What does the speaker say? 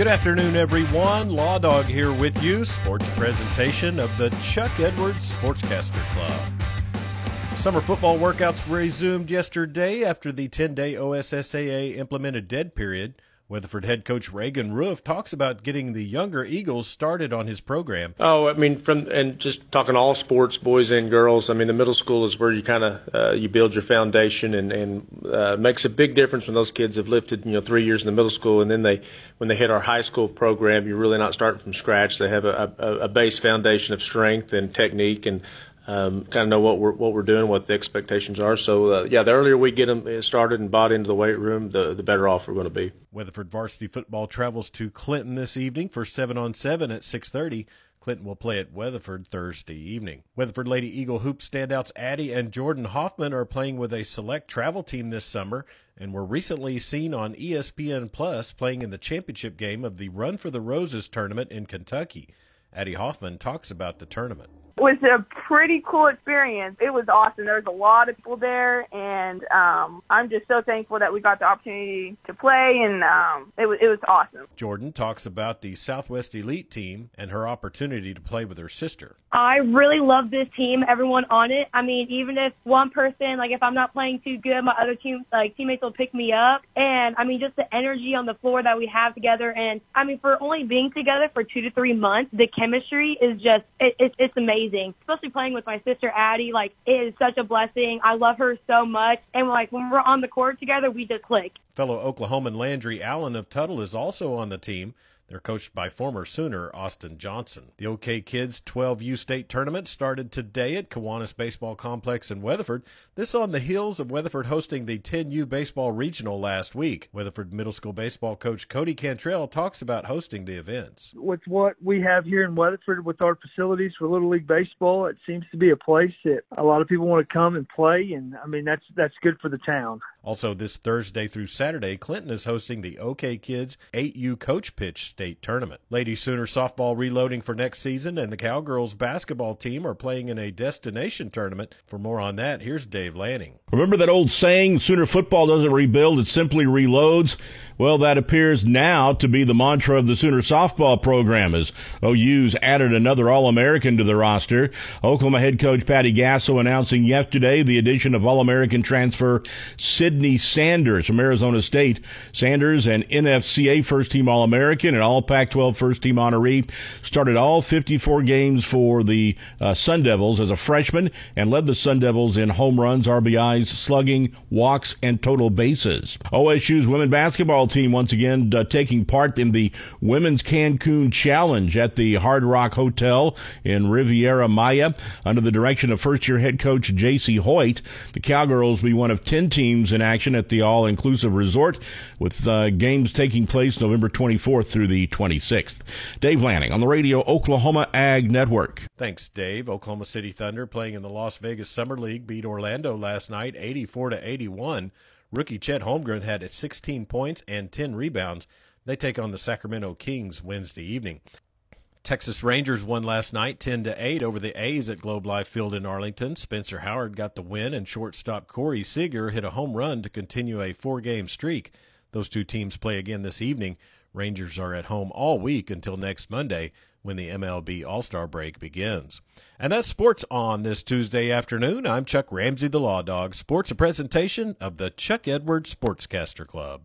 Good afternoon, everyone. Law Dog here with you. Sports presentation of the Chuck Edwards Sportscaster Club. Summer football workouts resumed yesterday after the 10 day OSSAA implemented dead period. Weatherford head coach Reagan Roof talks about getting the younger Eagles started on his program. Oh, I mean, from and just talking all sports, boys and girls. I mean, the middle school is where you kind of uh, you build your foundation, and and uh, makes a big difference when those kids have lifted, you know, three years in the middle school, and then they when they hit our high school program, you're really not starting from scratch. They have a, a, a base foundation of strength and technique, and um, kind of know what we're what we're doing, what the expectations are. So uh, yeah, the earlier we get them started and bought into the weight room, the the better off we're going to be. Weatherford varsity football travels to Clinton this evening for seven on seven at six thirty. Clinton will play at Weatherford Thursday evening. Weatherford Lady Eagle hoop standouts Addie and Jordan Hoffman are playing with a select travel team this summer and were recently seen on ESPN Plus playing in the championship game of the Run for the Roses tournament in Kentucky. Addie Hoffman talks about the tournament was a pretty cool experience. It was awesome. There was a lot of people there, and um, I'm just so thankful that we got the opportunity to play, and um, it was it was awesome. Jordan talks about the Southwest Elite team and her opportunity to play with her sister. I really love this team. Everyone on it. I mean, even if one person, like if I'm not playing too good, my other team, like teammates will pick me up, and I mean, just the energy on the floor that we have together, and I mean, for only being together for two to three months, the chemistry is just it, it, it's amazing amazing. Especially playing with my sister Addie, like it is such a blessing. I love her so much, and like when we're on the court together, we just click. Fellow Oklahoman Landry Allen of Tuttle is also on the team. They're coached by former Sooner Austin Johnson. The OK Kids 12U State Tournament started today at Kiwanis Baseball Complex in Weatherford. This on the heels of Weatherford hosting the 10U Baseball Regional last week. Weatherford Middle School baseball coach Cody Cantrell talks about hosting the events. With what we have here in Weatherford with our facilities for Little League Baseball, it seems to be a place that a lot of people want to come and play, and I mean that's that's good for the town. Also, this Thursday through Saturday, Clinton is hosting the OK Kids 8U Coach Pitch State Tournament. Lady Sooner softball reloading for next season, and the Cowgirls basketball team are playing in a destination tournament. For more on that, here's Dave Lanning. Remember that old saying, Sooner football doesn't rebuild, it simply reloads? Well, that appears now to be the mantra of the Sooner softball program as OU's added another All-American to the roster. Oklahoma head coach Patty Gasso announcing yesterday the addition of All-American transfer Cydney Sanders from Arizona State. Sanders, an NFCA first team All-American and All Pac-12 first team honoree, started all 54 games for the uh, Sun Devils as a freshman and led the Sun Devils in home runs, RBIs, slugging, walks, and total bases. OSU's women basketball team once again uh, taking part in the Women's Cancun Challenge at the Hard Rock Hotel in Riviera Maya under the direction of first year head coach Jacie Hoyt. The Cowgirls will be one of 10 teams in action at the all inclusive resort with uh, games taking place November 24th through the 26th. Dave Lanning on the radio Oklahoma Ag Network. Thanks, Dave. Oklahoma City Thunder playing in the Las Vegas Summer League beat Orlando last night 84 to 81. Rookie Chet Holmgren had 16 points and 10 rebounds. They take on the Sacramento Kings Wednesday evening. Texas Rangers won last night 10 to 8 over the A's at Globe Life Field in Arlington. Spencer Howard got the win and shortstop Corey Seager hit a home run to continue a four-game streak. Those two teams play again this evening. Rangers are at home all week until next Monday when the MLB All Star break begins. And that's sports on this Tuesday afternoon. I'm Chuck Ramsey, the Law Dog. Sports, a presentation of the Chuck Edwards Sportscaster Club.